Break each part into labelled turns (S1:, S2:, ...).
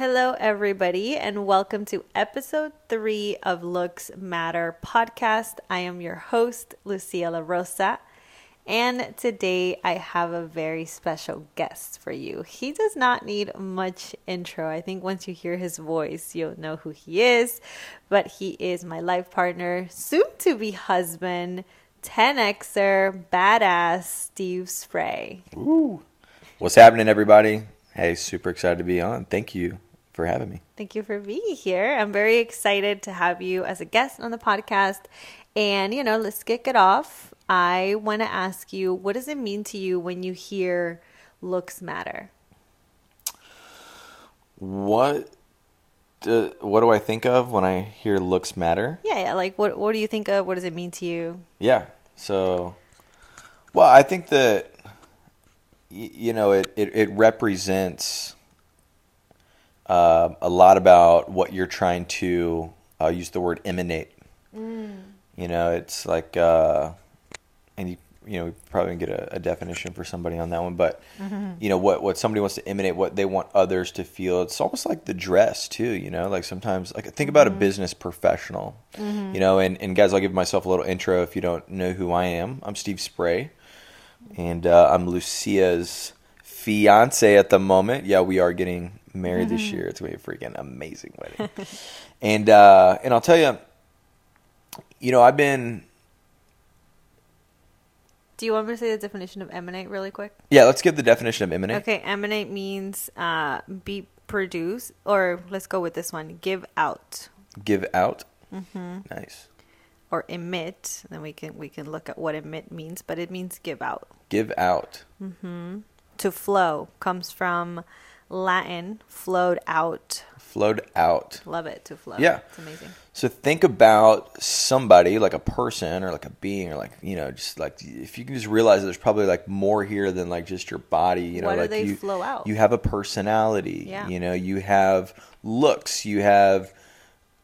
S1: Hello, everybody, and welcome to episode three of Looks Matter podcast. I am your host, Lucia La Rosa, and today I have a very special guest for you. He does not need much intro. I think once you hear his voice, you'll know who he is, but he is my life partner, soon to be husband, 10Xer, badass Steve Spray.
S2: Ooh. What's happening, everybody? Hey, super excited to be on. Thank you for having me.
S1: Thank you for being here. I'm very excited to have you as a guest on the podcast. And, you know, let's kick it off. I want to ask you, what does it mean to you when you hear looks matter?
S2: What do, what do I think of when I hear looks matter?
S1: Yeah, yeah. Like, what what do you think of? What does it mean to you?
S2: Yeah. So, well, I think that y- you know it it, it represents uh, a lot about what you're trying to. I'll use the word emanate. You know, it's like, uh, and you you know, we probably get a, a definition for somebody on that one, but you know what what somebody wants to emanate, what they want others to feel. It's almost like the dress too. You know, like sometimes like think about a business professional. You know, and and guys, I'll give myself a little intro if you don't know who I am. I'm Steve Spray, and uh, I'm Lucia's fiance at the moment. Yeah, we are getting married this year. It's gonna be a freaking amazing wedding. and uh, and I'll tell you, you know, I've been
S1: Do you want me to say the definition of emanate really quick?
S2: yeah. Let's get the definition of emanate.
S1: Okay, emanate means uh, be produce, or let's go with this one: give out
S2: Give out.
S1: Mm-hmm.
S2: Nice.
S1: or emit. Then we can we can look at what emit means, but it means give out.
S2: Give out.
S1: To flow comes from Latin, flowed out.
S2: Flowed out.
S1: Love it to flow.
S2: Yeah.
S1: it's amazing.
S2: So think about somebody like a person or like a being or like you know just like if you can just realize that there's probably like more here than like just your body. You know,
S1: Why
S2: like
S1: they
S2: you
S1: flow out?
S2: you have a personality.
S1: Yeah.
S2: You know, you have looks. You have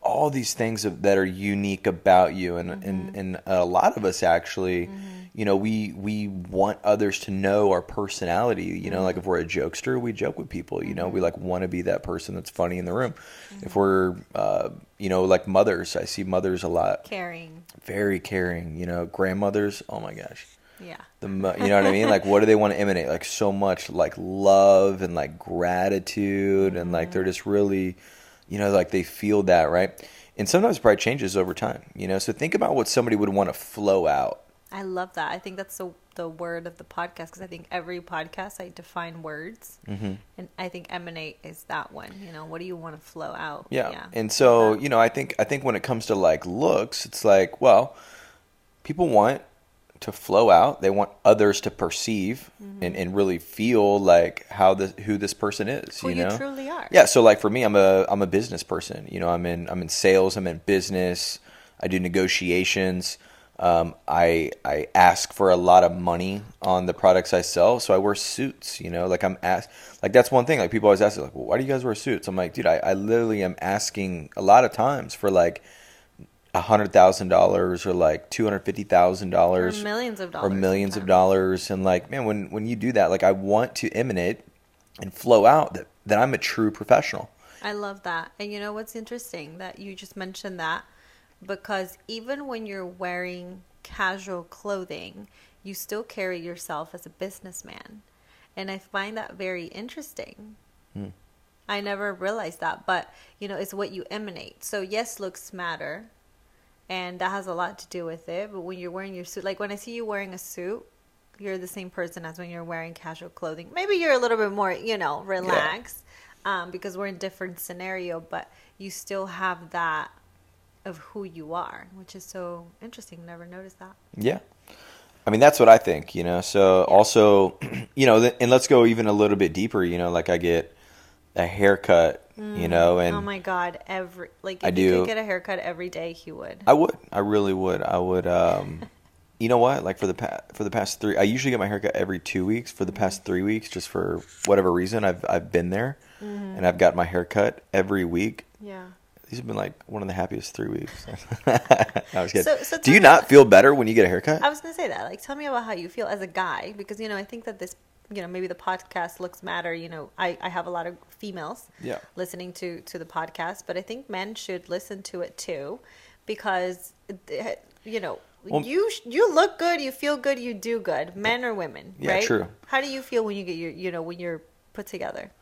S2: all these things that are unique about you, and
S1: Mm-hmm.
S2: and and a lot of us actually. You know, we we want others to know our personality. You know,
S1: Mm-hmm.
S2: like if we're a jokester, we joke with people. You know, we like want to be that person that's funny in the room.
S1: Mm-hmm.
S2: If we're, uh, you know, like mothers, I see mothers a lot,
S1: Caring.
S2: very caring. You know, grandmothers. Oh my gosh,
S1: Yeah.
S2: the you know what I mean? Like, what do they want to emanate? Like so much like love and like gratitude, and like they're
S1: Mm-hmm.
S2: just really, you know, like they feel that right. And sometimes pride changes over time. You know, so think about what somebody would want to flow out.
S1: I love that. I think that's the the word of the podcast because I think every podcast I define words,
S2: Mm-hmm.
S1: and I think emanate is that one. You know, what do you want to flow out?
S2: Yeah. And so, you know, I think I think when it comes to like looks, it's like, well, people want to flow out. They want others to perceive
S1: Mm-hmm.
S2: and, and really feel like how the who this person is.
S1: Who
S2: you
S1: you
S2: know?
S1: truly are.
S2: Yeah. So like for me, I'm a I'm a business person. You know, I'm in I'm in sales. I'm in business. I do negotiations. Um, I I ask for a lot of money on the products I sell, so I wear suits. You know, like I'm asked, like that's one thing. Like people always ask, like, well, why do you guys wear suits? I'm like, dude, I, I literally am asking a lot of times for like a hundred thousand dollars or like two hundred fifty thousand dollars,
S1: millions of dollars, or
S2: millions of dollars and like man when when you do that like i want to emanate and flow out that, that i'm a true professional
S1: I love that. And you know what's interesting that you just mentioned that because even when you're wearing casual clothing, you still carry yourself as a businessman. And I find that very interesting.
S2: Hmm.
S1: I never realized that, but you know, it's what you emanate. So yes, looks matter, and that has a lot to do with it. But when you're wearing your suit, like when I see you wearing a suit, you're the same person as when you're wearing casual clothing. Maybe you're a little bit more, you know, relaxed um, because we're in different scenario, but you still have that of who you are, which is so interesting. Never noticed that.
S2: yeah i mean that's what i think you know so also you know and let's go even a little bit deeper you know like i get a haircut you mm. know and
S1: oh my god, every like if
S2: I
S1: you
S2: do-
S1: could get a haircut every day, he would.
S2: I would. I really would. I would. Um, you know what? Like for the pa- for the past three, I usually get my haircut every two weeks. For the mm-hmm. past three weeks, just for whatever reason, I've I've been there, mm-hmm. and I've got my haircut every week.
S1: yeah.
S2: These have been like one of the happiest three weeks. I was kidding.
S1: So- so
S2: Do you not
S1: about-
S2: feel better when you get a haircut?
S1: I was gonna say that. Like, tell me about how you feel as a guy, because you know I think that this you know maybe the podcast looks matter you know i i have a lot of females
S2: Yeah.
S1: listening to to the podcast but i think men should listen to it too because eh, you know
S2: Well-
S1: you you look good you feel good you do good men or women
S2: Yeah,
S1: right
S2: true.
S1: how do you feel when you get your you know when you're put together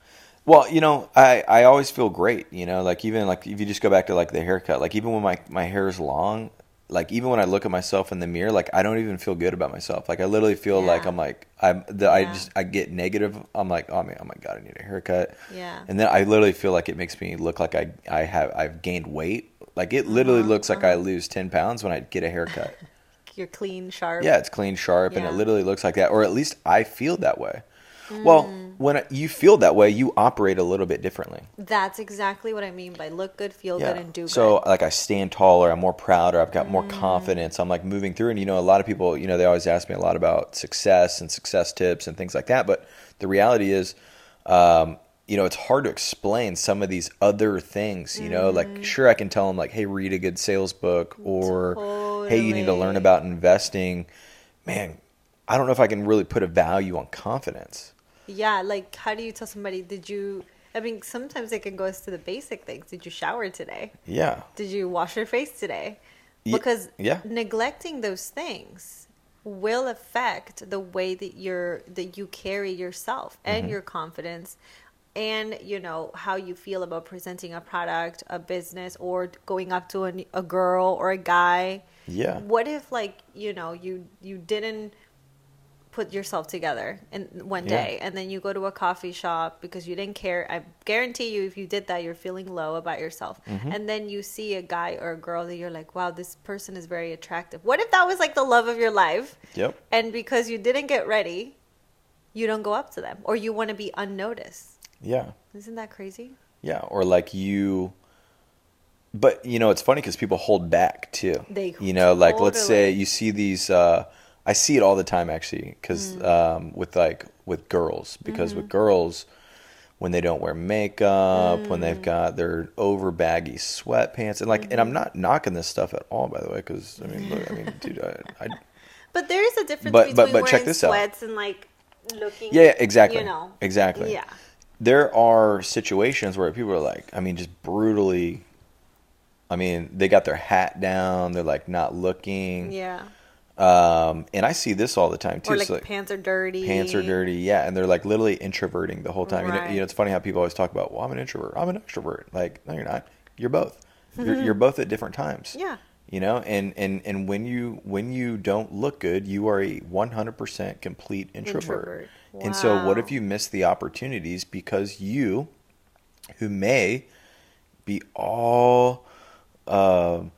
S2: Well, you know, I, I always feel great, you know, like even like if you just go back to like the haircut, like even when my, my hair is long, like even when I look at myself in the mirror, like I don't even feel good about myself. Like I literally feel like I'm like I'm the, I just I get negative. I'm like, oh man, oh my god, I need a haircut.
S1: Yeah.
S2: And then I literally feel like it makes me look like I I have I've gained weight. Like it literally
S1: Uh-huh,
S2: looks like I lose ten pounds when I get a haircut.
S1: you're clean sharp
S2: Yeah, it's clean, sharp, and it literally looks like that, or at least I feel that way. Well, when you feel that way, you operate a little bit differently.
S1: that's exactly what i mean by look good feel good and do good.
S2: so like I stand taller, I'm more prouder, I've got more
S1: Mm.
S2: confidence. I'm like moving through, and you know, a lot of people, you know, they always ask me a lot about success and success tips and things like that. But the reality is, um, you know, it's hard to explain some of these other things. You know,
S1: Mm.
S2: like sure, I can tell them like, hey, read a good sales book, or hey, you need to learn about investing. Man, I don't know if I can really put a value on confidence.
S1: Yeah, like how do you tell somebody did you I mean sometimes it can go as to the basic things. Did you shower today?
S2: Yeah,
S1: Did you wash your face today? Because
S2: yeah.
S1: neglecting those things will affect the way that you're that you carry yourself
S2: Mm-hmm.
S1: and your confidence and you know how you feel about presenting a product, a business or going up to a, a girl or a guy.
S2: Yeah.
S1: What if like, you know, you you didn't put yourself together in one
S2: Yeah.
S1: day and then you go to a coffee shop because you didn't care i guarantee you if you did that you're feeling low about yourself
S2: Mm-hmm.
S1: and then you see a guy or a girl that you're like wow this person is very attractive what if that was like the love of your life
S2: Yep.
S1: and because you didn't get ready you don't go up to them or you want to be unnoticed
S2: Yeah.
S1: isn't that crazy
S2: Yeah, or like you. But you know, it's funny because people hold back too.
S1: They
S2: you know, like let's say you see these. Uh, I see it all the time actually, because
S1: Mm.
S2: um, with like with girls, because
S1: Mm-hmm.
S2: with girls, when they don't wear makeup, when
S1: Mm.
S2: they've got their over baggy sweatpants, and like, and
S1: Mm-hmm.
S2: I'm not knocking this stuff at all, by the way, because I mean, look, I mean, dude, I, I
S1: but there is a difference
S2: But-
S1: between
S2: but- but
S1: wearing
S2: check this out.
S1: sweats and like looking
S2: Yeah, yeah, exactly.
S1: you know
S2: Exactly.
S1: yeah
S2: there are situations where people are like, I mean, just brutally. I mean, they got their hat down. They're like not looking.
S1: yeah
S2: Um, and I see this all the time too.
S1: or like
S2: So,
S1: pants are dirty
S2: pants are dirty, yeah, and they're like literally introverting the whole time. You, know,
S1: Right.
S2: you know, it's funny how people always talk about, well, I'm an introvert, I'm an extrovert. Like, no, you're not. You're both. You're, you're both at different times.
S1: Yeah.
S2: You know, and and and when you when you don't look good, you are a 100% complete introvert.
S1: Introvert.
S2: And so, what if you miss the opportunities because you, who may be all um,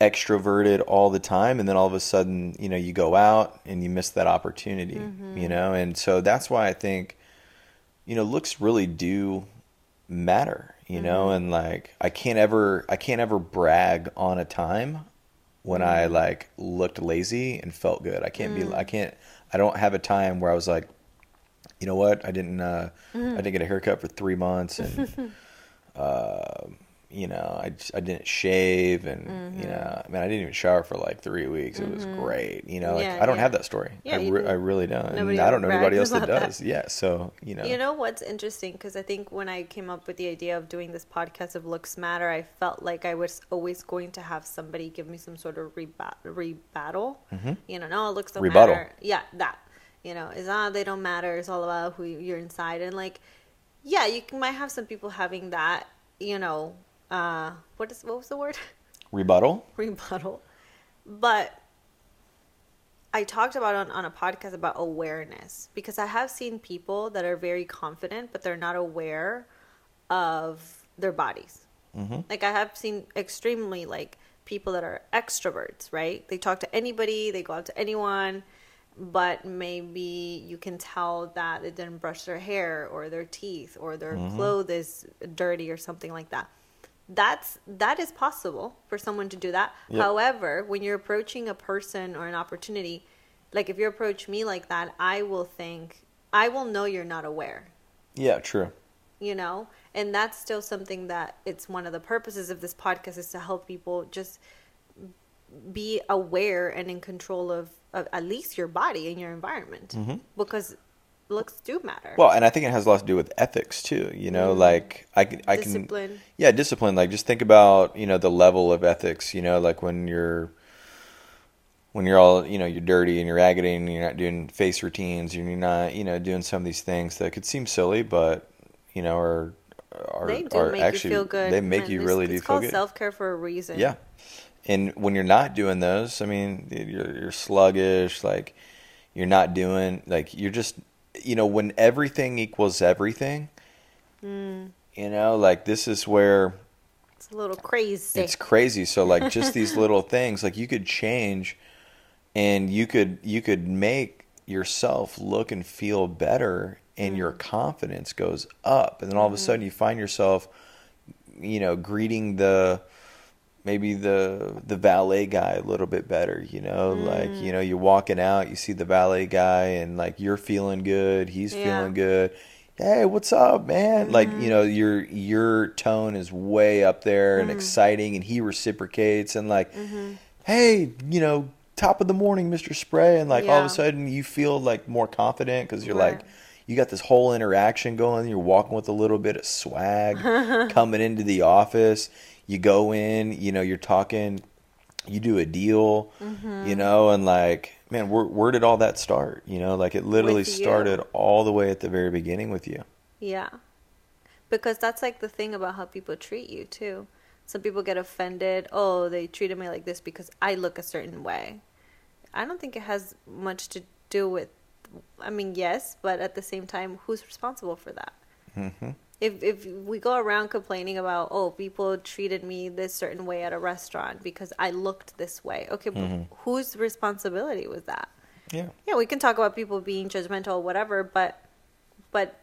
S2: extroverted all the time, and then all of a sudden, you know, you go out and you miss that opportunity,
S1: Mm-hmm.
S2: you know, and so that's why I think, you know, looks really do matter, you know,
S1: Mm-hmm.
S2: and like I can't ever, I can't ever brag on a time when I
S1: Mm-hmm.
S2: like looked lazy and felt good. I can't
S1: Mm.
S2: be, I can't, I don't have a time where I was like, you know what, I didn't, uh,
S1: Mm.
S2: I didn't get a haircut for three months and. uh, you know, I, I didn't shave and,
S1: Mm-hmm.
S2: you know, I mean, I didn't even shower for like three weeks. It was great. You know, like,
S1: Yeah,
S2: I don't
S1: yeah.
S2: have that story.
S1: Yeah,
S2: I, re- I really don't. And I don't know anybody else that
S1: about that.
S2: does. Yeah. So, you know,
S1: You know what's interesting? Because I think when I came up with the idea of doing this podcast of Looks Matter, I felt like I was always going to have somebody give me some sort of rebat- rebuttal. You know, no, looks don't
S2: Mm-hmm. Rebuttal.
S1: matter. Yeah, that. You know, is ah, they don't matter. It's all about who you- you're inside. And like, yeah, you can, might have some people having that. You know, uh, what is what was the word?
S2: rebuttal.
S1: rebuttal. But I talked about on, on a podcast about awareness because I have seen people that are very confident, but they're not aware of their bodies.
S2: Mm-hmm.
S1: Like I have seen extremely like people that are extroverts, right? They talk to anybody, they go out to anyone, but maybe you can tell that they didn't brush their hair or their teeth or their
S2: Mm-hmm.
S1: clothes is dirty or something like that. That's that is possible for someone to do that.
S2: Yep.
S1: However, when you're approaching a person or an opportunity, like if you approach me like that, I will think I will know you're not aware
S2: Yeah, true.
S1: you know and that's still something that it's one of the purposes of this podcast is to help people just be aware and in control of, of at least your body and your environment
S2: Mm-hmm.
S1: because looks do matter.
S2: Well, and I think it has a lot to do with ethics too. You know,
S1: Mm.
S2: like I can, I can,
S1: Discipline.
S2: yeah, discipline. Like just think about you know the level of ethics. You know, like when you're when you're all you know you're dirty and you're raggedy and you're not doing face routines and you're not you know doing some of these things that could seem silly, but you know are are, are actually
S1: you feel good.
S2: they make
S1: and
S2: you really
S1: it's
S2: do feel
S1: called
S2: good.
S1: self care for a reason.
S2: Yeah. And when you're not doing those, I mean, you're you're sluggish, like you're not doing like you're just you know, when everything equals everything,
S1: Mm.
S2: you know, like this is where
S1: It's a little crazy.
S2: it's crazy. So like just these little things, like you could change and you could you could make yourself look and feel better and your
S1: Mm.
S2: confidence goes up. And then all of a
S1: Mm-hmm.
S2: sudden you find yourself you know, greeting the maybe the the valet guy a little bit better, you know, like
S1: Mm.
S2: you know, you're walking out, you see the valet guy and like you're feeling good, he's
S1: Yeah.
S2: feeling good. Hey, what's up, man? Like,
S1: Mm-hmm.
S2: you know, your your tone is way up there and exciting and he reciprocates and like,
S1: Mm-hmm.
S2: "Hey, you know, top of the morning, Mr. Spray." And like all of a sudden you feel like more confident cuz you're like you got this whole interaction going. You're walking with a little bit of swag coming into the office. You go in, you know, you're talking, you do a deal,
S1: Mm-hmm.
S2: you know, and like, man, where, where did all that start? You know, like it literally started all the way at the very beginning with you.
S1: Yeah. Because that's like the thing about how people treat you too. Some people get offended, oh, they treated me like this because I look a certain way. I don't think it has much to do with I mean, yes, but at the same time, who's responsible for that?
S2: hmm
S1: If if we go around complaining about, oh, people treated me this certain way at a restaurant because I looked this way. Okay,
S2: Mm-hmm.
S1: but whose responsibility was that?
S2: Yeah.
S1: yeah, we can talk about people being judgmental or whatever, but but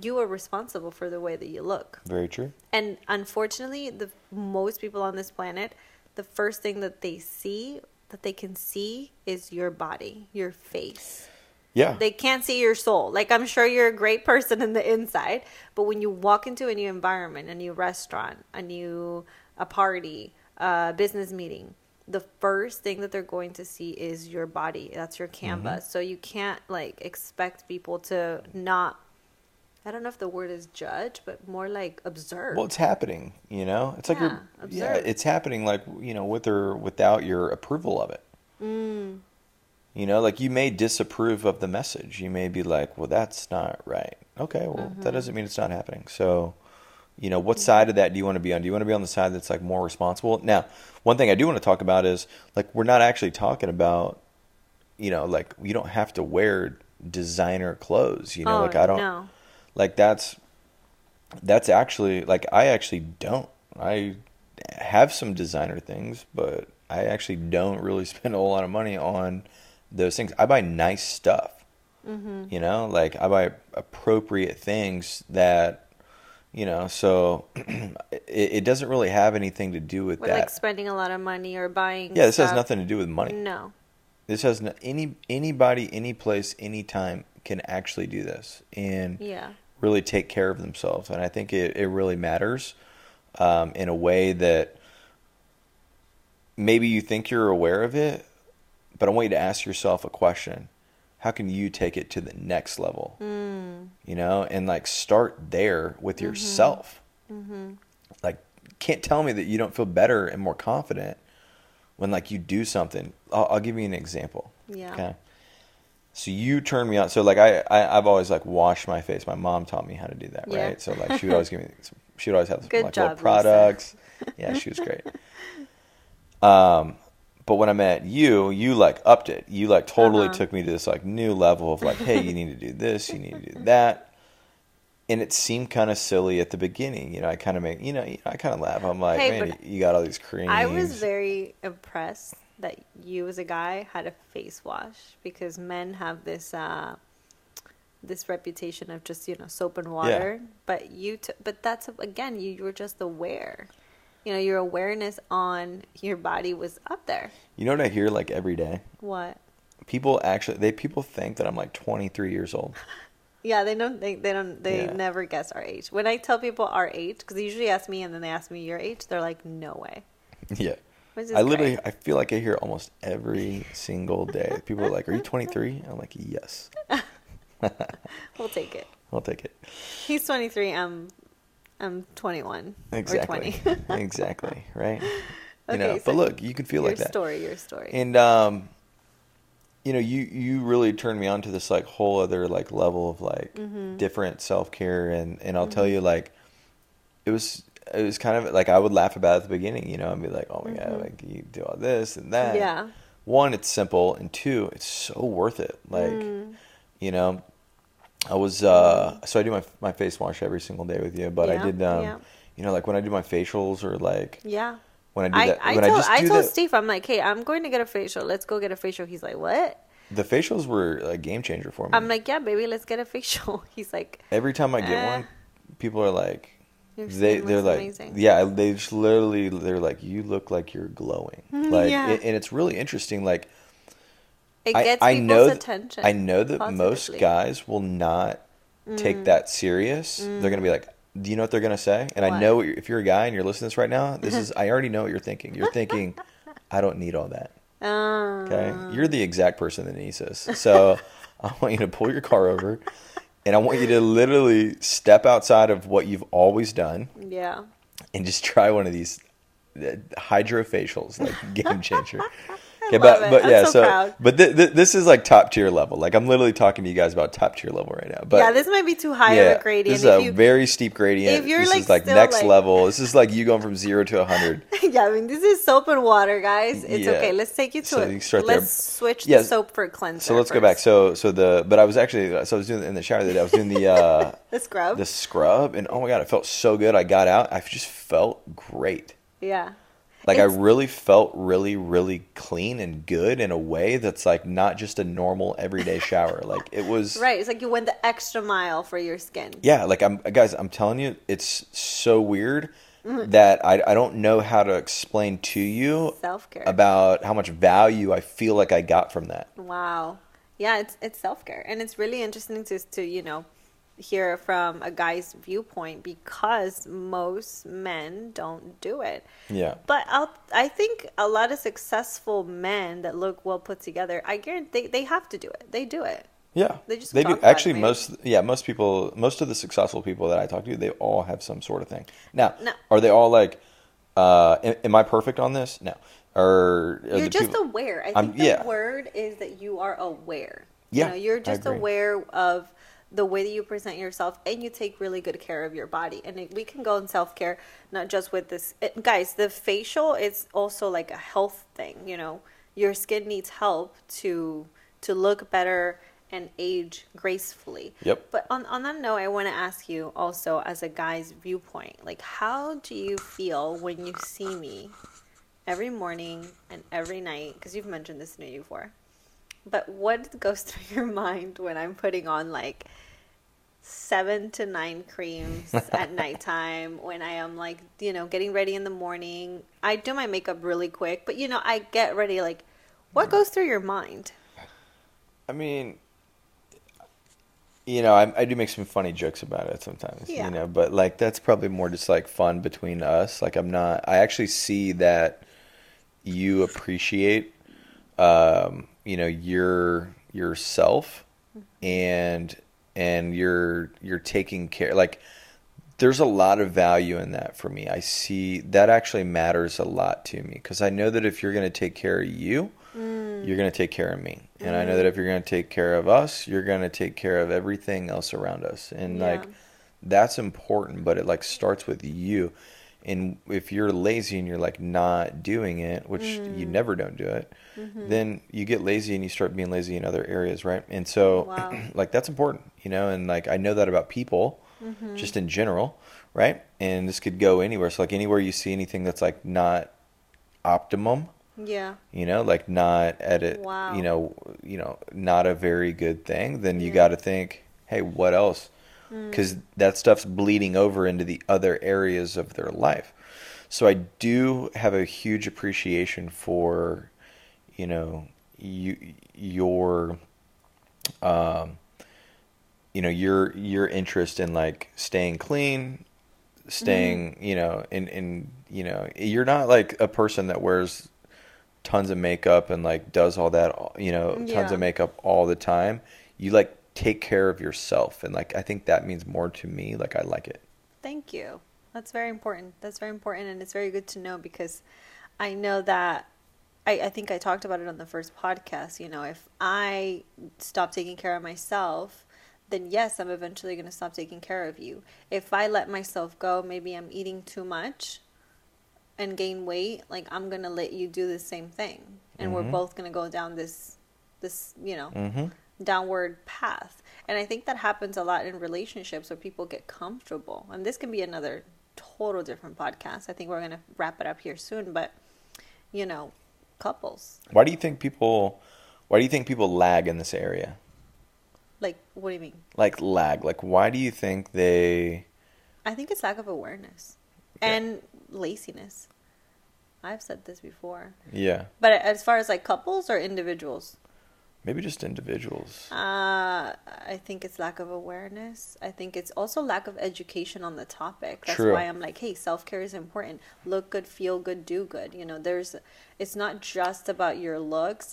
S1: you are responsible for the way that you look.
S2: Very true.
S1: And unfortunately, the most people on this planet, the first thing that they see that they can see is your body, your face.
S2: Yeah.
S1: They can't see your soul. Like I'm sure you're a great person in the inside, but when you walk into a new environment, a new restaurant, a new a party, a business meeting, the first thing that they're going to see is your body. That's your canvas. So you can't like expect people to not I don't know if the word is judge, but more like observe.
S2: well, it's happening, you know? It's like
S1: Yeah,
S2: you're, yeah, it's happening like, you know, with or without your approval of it.
S1: Mm.
S2: You know, like you may disapprove of the message. You may be like, well, that's not right. Okay, well,
S1: Mm-hmm.
S2: that doesn't mean it's not happening. So, you know, what side of that do you want to be on? Do you want to be on the side that's like more responsible? Now, one thing I do want to talk about is like, we're not actually talking about, you know, like you don't have to wear designer clothes. You know,
S1: oh,
S2: like I don't,
S1: No.
S2: like that's, that's actually, like, I actually don't. I have some designer things, but I actually don't really spend a whole lot of money on those things. I buy nice stuff.
S1: Mm-hmm.
S2: You know, like I buy appropriate things that, you know, so it, it doesn't really have anything to do with
S1: We're
S2: that.
S1: like spending a lot of money or buying
S2: yeah, this has nothing to do with money.
S1: No.
S2: This has no, any anybody, any place, anytime can actually do this and
S1: Yeah.
S2: really take care of themselves. And I think it, it really matters um, in a way that maybe you think you're aware of it, but I want you to ask yourself a question. How can you take it to the next level?
S1: Mm.
S2: You know, and like start there with yourself.
S1: Mm-hmm.
S2: Like, can't tell me that you don't feel better and more confident when like you do something. I'll, I'll give you an example.
S1: Yeah.
S2: Okay. So you turn me on. So like I, I I've always like washed my face. My mom taught me how to do that,
S1: Yeah.
S2: right? So like she would always give me. Some, she would always have some,
S1: Good
S2: like
S1: job,
S2: little products. Yeah, she was great. Um, but when I met you, you like upped it. You like totally
S1: Uh-huh.
S2: took me to this like new level of like, hey, you need to do this, you need to do that. And it seemed kind of silly at the beginning, you know. I kind of make, you know, I kind of laugh. I'm like,
S1: Hey,
S2: man, you got all these creams.
S1: I was very impressed that you, as a guy, had a face wash because men have this uh, this reputation of just you know soap and water. But you, t- but that's again, you, you were just aware. You know, your awareness on your body was up there.
S2: You know what I hear like every day?
S1: What?
S2: People actually, they people think that I'm like 23 years old.
S1: Yeah, they don't think they don't they
S2: Yeah.
S1: never guess our age. When I tell people our age, because they usually ask me and then they ask me your age, they're like, "No way."
S2: yeah. I literally,
S1: great.
S2: I feel like I hear almost every single day. People are like, "Are you 23?" I'm like, "Yes."
S1: we'll take it.
S2: I'll take it.
S1: He's 23. I'm I'm 21
S2: Exactly.
S1: or 20.
S2: exactly. Right. You
S1: Okay,
S2: know,
S1: so
S2: but look, you can feel like that.
S1: Your story, your story.
S2: And um, you know, you you really turned me on to this like whole other like level of like
S1: Mm-hmm.
S2: different self care, and and I'll tell you like, it was it was kind of like I would laugh about it at the beginning, you know, and be like, oh my god, like you do all this and that.
S1: Mm-hmm. Yeah.
S2: One, it's simple, and two, it's so worth it. Like,
S1: Mm.
S2: you know, I was uh, so I do my my face wash every single day with you, but I did um,
S1: yeah.
S2: you know, like when I do my facials or like
S1: yeah.
S2: when I do that
S1: I
S2: when
S1: told,
S2: I just
S1: I, told Steve, I'm like, hey, I'm going to get a facial. Let's go get a facial. He's like, what?
S2: the facials were a game changer for me.
S1: I'm like, yeah, baby, let's get a facial. He's like,
S2: Every time I get
S1: Eh.
S2: one, people are like, they they're like,
S1: amazing.
S2: yeah, they just literally they're like, you look like you're glowing, like,
S1: Yeah.
S2: and it's really interesting. Like,
S1: it
S2: I,
S1: gets
S2: I
S1: people's
S2: know,
S1: attention.
S2: I know that most
S1: positively.
S2: guys will not
S1: Mm.
S2: take that serious. They're gonna be like, do you know what they're gonna say? And I
S1: What?
S2: know what you're, if you're a guy and you're listening to this right now, this is I already know what you're thinking. You're thinking, I don't need all that.
S1: Uh,
S2: Okay, you're the exact person that needs this. So I want you to pull your car over, and I want you to literally step outside of what you've always done
S1: yeah.
S2: and just try one of these uh, hydrofacials, like game changer. Okay, but
S1: it.
S2: but
S1: I'm
S2: yeah,
S1: so
S2: but th- th- this is like top tier level. Like I'm literally talking to you guys about top tier level right now. But
S1: yeah, this might be too high
S2: yeah,
S1: of a gradient.
S2: This is a
S1: you,
S2: very steep gradient.
S1: if you're,
S2: this
S1: like,
S2: is like next
S1: like-
S2: level. This is like you going from zero to a hundred.
S1: yeah, I mean, this is soap and water, guys. It's
S2: Yeah.
S1: okay. Let's take you to
S2: So
S1: it.
S2: you.
S1: Let's switch
S2: Yes.
S1: the soap for cleanser.
S2: So let's go back. So so the but I was actually so I was doing in the shower that I was doing the uh
S1: the scrub.
S2: the scrub and oh my god, it felt so good. I got out. I just felt great.
S1: yeah.
S2: Like
S1: It's-
S2: I really felt really really clean and good in a way that's like not just a normal everyday shower. Like it was
S1: Right. It's like you went the extra mile for your skin.
S2: Yeah, like I'm guys, I'm telling you, it's so weird
S1: Mm-hmm.
S2: that I I don't know how to explain to you
S1: Self care.
S2: about how much value I feel like I got from that.
S1: Wow. Yeah, it's it's self care, and it's really interesting to to you know hear from a guy's viewpoint because most men don't do it.
S2: Yeah.
S1: But I'll, I think a lot of successful men that look well put together, I guarantee they, they have to do it. They do it.
S2: Yeah,
S1: They just
S2: they do.
S1: it,
S2: Actually,
S1: maybe.
S2: most yeah, most people, most of the successful people that I talk to, they all have some sort of thing. Now,
S1: No.
S2: are they all like? Uh, am, am I perfect on this? No. Or are
S1: You're just
S2: people-
S1: aware. I
S2: I'm-
S1: think the
S2: yeah.
S1: word is that you are aware.
S2: Yeah,
S1: You know, you're just aware of the way that you present yourself and you take really good care of your body. And it, we can go in self care, not just with this. It, guys, the facial is also like a health thing. You know, your skin needs help to to look better and age gracefully.
S2: Yep.
S1: But on, on that note, I want to ask you also, as a guy's viewpoint, like, how do you feel when you see me every morning and every night? Because you've mentioned this to me before. But what goes through your mind when I'm putting on like seven to nine creams at nighttime? When I am like, you know, getting ready in the morning? I do my makeup really quick, but you know, I get ready. Like, what goes through your mind?
S2: I mean, you know, I, I do make some funny jokes about it sometimes,
S1: Yeah.
S2: you know, but like that's probably more just like fun between us. Like I'm not, I actually see that you appreciate, um, you know, your yourself and and you're you're taking care like there's a lot of value in that for me. I see that actually matters a lot to me because I know that if you're going to take care of you, mm. you're going to take care of me. And I know mm. that if you're going to take care of us, you're going to take care of everything else around us. And
S1: Yeah.
S2: like that's important, but it like starts with you. And if you're lazy and you're like not doing it, which you mm. never don't do it, mm-hmm. then you get lazy and you start being lazy in other areas, right? And so oh,
S1: Wow.
S2: like that's important, you know, and like I know that about people mm-hmm. just in general, right? And this could go anywhere. So like anywhere you see anything that's like not optimum,
S1: Yeah.
S2: you know, like not at it,
S1: Wow.
S2: you know, you know, not a very good thing, then you got to think, hey, what else?
S1: Mm.
S2: Because that stuff's bleeding over into the other areas of their life. So I do have a huge appreciation for, you know, you your, um, you know, your your interest in like staying clean, staying,
S1: Mm-hmm.
S2: you know, in in you know, you're not like a person that wears tons of makeup and like does all that, you know, tons
S1: Yeah.
S2: of makeup all the time. You like take care of yourself and like i think that means more to me like i like it
S1: Thank you. That's very important. That's very important, and it's very good to know because I know that I, I think I talked about it on the first podcast. You know, if I stop taking care of myself, then yes, I'm eventually going to stop taking care of you. If I let myself go, maybe I'm eating too much and gain weight, like I'm going to let you do the same thing. And we're
S2: Mhm.
S1: both going to go down this this, you know,
S2: mm-hmm.
S1: Downward path. And I think that happens a lot in relationships where people get comfortable. And this can be another total different podcast. I think we're going to wrap it up here soon, but you know, couples.
S2: why do you think people why do you think people lag in this area
S1: Like, what do you mean?
S2: like lag like why do you think they
S1: I think it's lack of awareness
S2: Okay.
S1: and laziness. I've said this before.
S2: yeah
S1: But as far as like couples or individuals,
S2: maybe just individuals
S1: Uh, I think it's lack of awareness. I think it's also lack of education on the topic. That's
S2: True.
S1: why I'm like, hey, self care is important. Look good, feel good, do good. You know, there's, it's not just about your looks,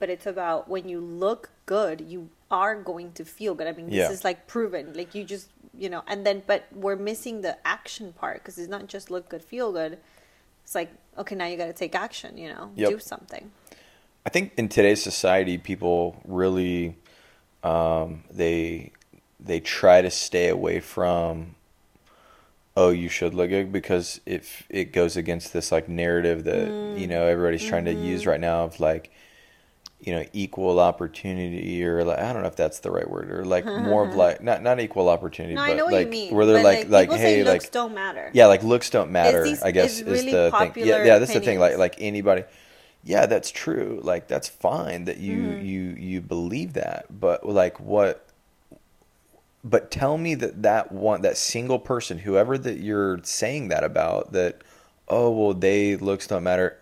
S1: but it's about when you look good, you are going to feel good. I mean, this
S2: Yeah.
S1: is like proven. Like you just, you know, and then, but we're missing the action part because it's not just look good, feel good. It's like, okay, now you got to take action. You know,
S2: Yep.
S1: do something.
S2: I think in today's society, people really um, they they try to stay away from oh you should look good because if it goes against this like narrative that you know everybody's trying to use right now of like you know equal opportunity or like I don't know if that's the right word or like more of like not not equal opportunity
S1: No,
S2: but
S1: I know what
S2: like
S1: you mean.
S2: where they're
S1: but,
S2: like like, hey like
S1: don't matter.
S2: yeah, like looks don't matter.
S1: these-
S2: I guess is
S1: really
S2: the thing. Yeah, yeah, that's the thing. Like like anybody. Yeah, that's true. Like that's fine that you
S1: Mm-hmm.
S2: you you believe that, but like what? But tell me that that one that single person, whoever that you're saying that about, that oh well, they looks don't matter.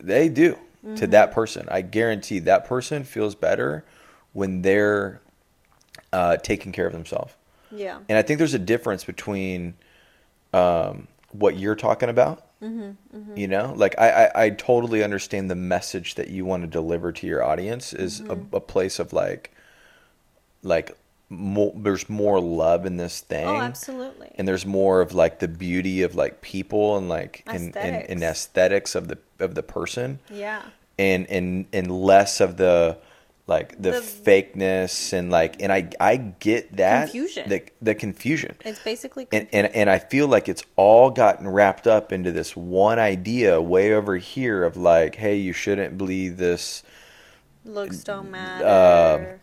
S2: They do to
S1: Mm-hmm.
S2: that person. I guarantee that person feels better when they're uh, taking care of themselves.
S1: Yeah.
S2: And I think there's a difference between um, what you're talking about.
S1: Mm-hmm,
S2: You know, like I, I, I totally understand the message that you want to deliver to your audience is
S1: Mm-hmm.
S2: a, a place of like, like more, there's more love in this thing.
S1: Oh, absolutely.
S2: And there's more of like the beauty of like people and like and, and, and
S1: Aesthetics.
S2: aesthetics of the of the person
S1: yeah.
S2: and and and less of the like the,
S1: The-
S2: fakeness and like and I I get that
S1: Confusion.
S2: the the confusion
S1: It's basically
S2: and, and and I feel like it's all gotten wrapped up into this one idea way over here of like hey you shouldn't believe this
S1: looks don't
S2: um,
S1: matter.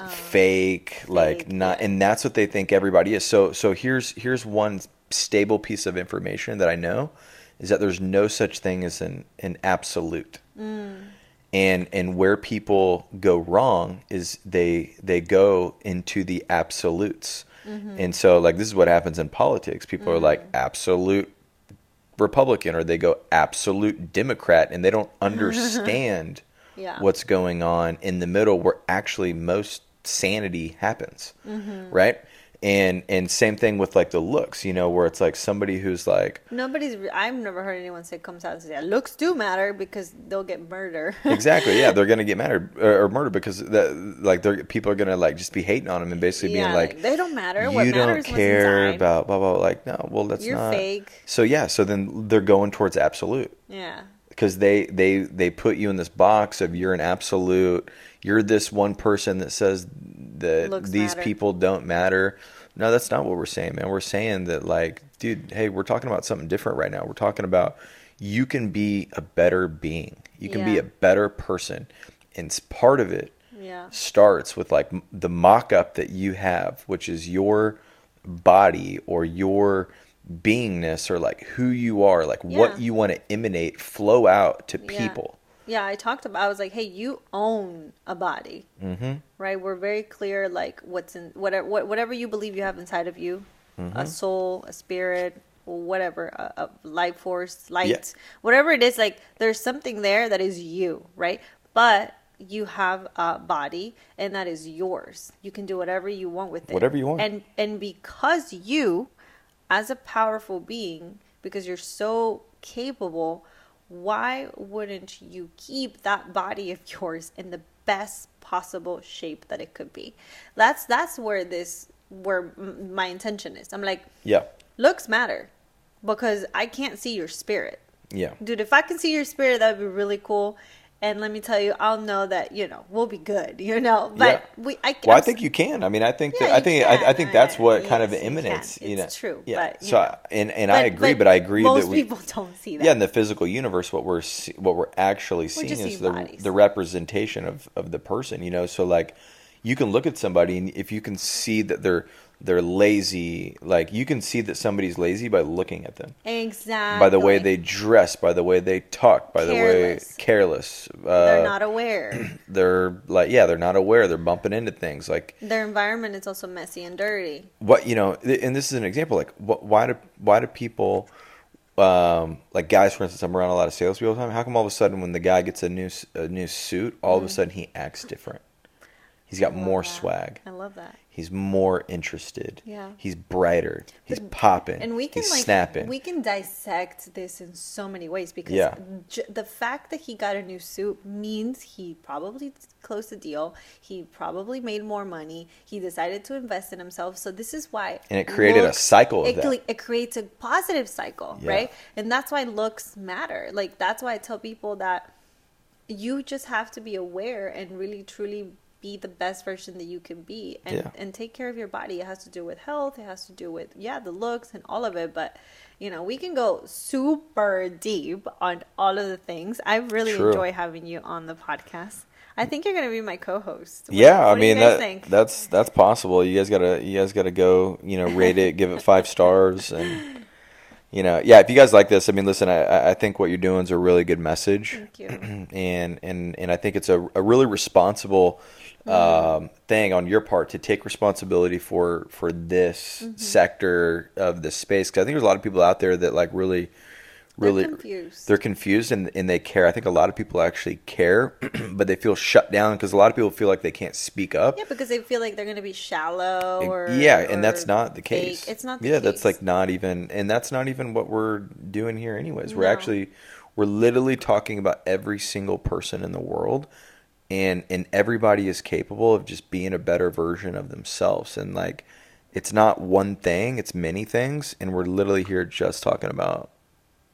S1: Um,
S2: fake like not
S1: yeah.
S2: and that's what they think everybody is so so here's here's one stable piece of information that I know is that there's no such thing as an an absolute
S1: Mm.
S2: And and where people go wrong is they they go into the absolutes
S1: Mm-hmm.
S2: and so like this is what happens in politics people are like absolute republican or they go absolute democrat and they don't understand
S1: Yeah.
S2: what's going on in the middle where actually most sanity happens
S1: Mm-hmm.
S2: right and and same thing with like the looks you know where it's like somebody who's like
S1: Nobody's. I've never heard anyone say comes out and say "Yeah, looks do matter because they'll get murdered
S2: exactly yeah they're gonna get murdered or, or murdered because that like they're people are gonna like just be hating on them and basically
S1: yeah,
S2: being like,
S1: they don't matter.
S2: you
S1: what
S2: don't care about blah blah blah. like no well that's
S1: You're
S2: not
S1: fake.
S2: so yeah so then they're going towards absolute
S1: Yeah.
S2: because they they they put you in this box of you're an absolute you're this one person that says that these
S1: matter.
S2: people don't matter. No that's not what we're saying man. We're saying that like dude hey we're talking about something different right now. We're talking about you can be a better being. You can be a better person. And part of it
S1: Yeah.
S2: starts with like the mock-up that you have which is your body or your beingness or like who you are like what you want to emanate flow out to
S1: Yeah.
S2: people
S1: Yeah, I talked about. I was like, "Hey, you own a body,
S2: mm-hmm.
S1: right? We're very clear, like what's in whatever what, whatever you believe you have inside of you,
S2: Mm-hmm.
S1: a soul, a spirit, whatever, a, a life force, light, whatever it is. Like there's something there that is you, right? But you have a body, and that is yours. You can do whatever you want with it,
S2: Whatever you want.
S1: and and because you, as a powerful being, because you're so capable why wouldn't you keep that body of yours in the best possible shape that it could be. That's that's where this where my intention is. I'm like,
S2: Yeah.
S1: looks matter because I can't see your spirit.
S2: Yeah.
S1: Dude, if I can see your spirit, that would be really cool. And let me tell you, I'll know that you know we'll be good. You know, but
S2: Yeah.
S1: we. I,
S2: Well, I think you can. I mean, I think
S1: Yeah,
S2: that, I think. I, I think that's what
S1: I-
S2: kind of
S1: yes, you
S2: emanates. You know,
S1: It's true,
S2: Yeah.
S1: but,
S2: so. I, and and I agree, but, I agree
S1: most
S2: that we,
S1: people don't see that.
S2: yeah, in the physical universe, what we're what we're actually seeing
S1: just
S2: is the
S1: bodies.
S2: the representation of of the person. You know, so like you can look at somebody and if you can see that they're they're lazy, like you can see that somebody's lazy by looking at them.
S1: exactly.
S2: By the way they dress, by the way they talk, by the way
S1: Careless.
S2: careless. Uh,
S1: they're not aware.
S2: they're like yeah, they're not aware. They're bumping into things like
S1: Their environment is also messy and dirty.
S2: what you know th- and this is an example like wh- why do why do people um like guys for instance i'm around a lot of salespeople all the time how come all of a sudden when the guy gets a new a new suit all of a sudden he acts different he's got more
S1: that.
S2: swag
S1: I love that.
S2: He's more interested
S1: Yeah.
S2: he's brighter he's popping
S1: And we can
S2: he's
S1: like
S2: snapping
S1: we can dissect this in so many ways because
S2: Yeah.
S1: j- the fact that he got a new suit means he probably closed the deal. He probably made more money. He decided to invest in himself. So this is why
S2: And it created a cycle of
S1: it,
S2: that.
S1: it creates a positive cycle,
S2: Yeah.
S1: right? And that's why looks matter. Like that's why I tell people that you just have to be aware and really truly be the best version that you can be and
S2: Yeah.
S1: and take care of your body it has to do with health it has to do with yeah the looks and all of it but you know we can go super deep on all of the things i really
S2: True.
S1: enjoy having you on the podcast i think you're going to be my co-host What-
S2: yeah, I
S1: what you
S2: mean that that's that's possible. You guys gotta you guys gotta go you know rate it, give it five stars, and you know yeah. If you guys like this, I mean, listen, I- I I think what you're doing is a really good message,
S1: Thank you.
S2: and and and I think it's a a really responsible um, thing on your part to take responsibility for for this sector of the space because I think there's a lot of people out there that like really really
S1: confused.
S2: they're confused and, and they care. I think a lot of people actually care, but they feel shut down because a lot of people feel like they can't speak up.
S1: yeah because they feel like they're going to be shallow or
S2: yeah, and that's not the
S1: fake.
S2: case.
S1: it's not the
S2: yeah,
S1: case.
S2: that's like not even, and that's not even what we're doing here, anyways. We're actually, we're literally talking about every single person in the world, and and everybody is capable of just being a better version of themselves, and like, it's not one thing; it's many things, and we're literally here just talking about,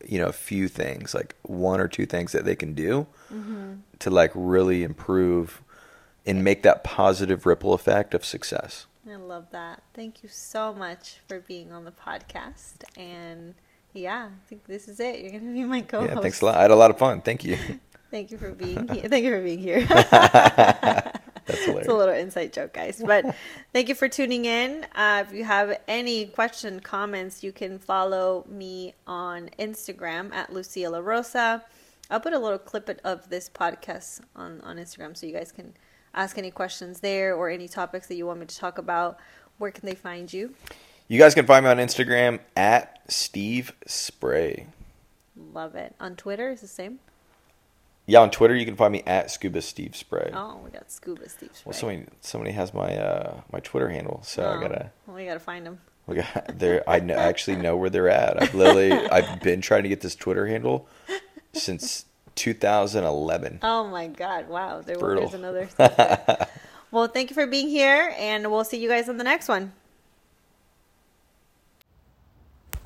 S2: you know, a few things, like one or two things that they can do
S1: Mm-hmm.
S2: to like really improve and make that positive ripple effect of success.
S1: I love that. Thank you so much for being on the podcast. And yeah, I think this is it. You're going to be my co-host.
S2: Yeah, thanks a lot. I had a lot of fun. Thank you.
S1: Thank you for being here. Thank you for being here.
S2: That's
S1: it's a little inside joke, guys. But thank you for tuning in. Uh, if you have any question, comments, you can follow me on Instagram at Lucia La Rosa. I'll put a little clip of this podcast on, on Instagram so you guys can ask any questions there or any topics that you want me to talk about. Where can they find you?
S2: You guys can find me on Instagram at Steve Spray.
S1: Love it. On Twitter is the same.
S2: Yeah, on Twitter you can find me at Scuba Steve Spray.
S1: Oh, we got Scuba Steve.
S2: Well,
S1: Spray.
S2: somebody somebody has my uh, my Twitter handle, so
S1: Oh,
S2: I gotta.
S1: well, we gotta find them.
S2: We got there. I know, actually know where they're at. I've literally I've been trying to get this Twitter handle since 2011.
S1: Oh my God! Wow, there, there's another. well, thank you for being here, and we'll see you guys on the next one.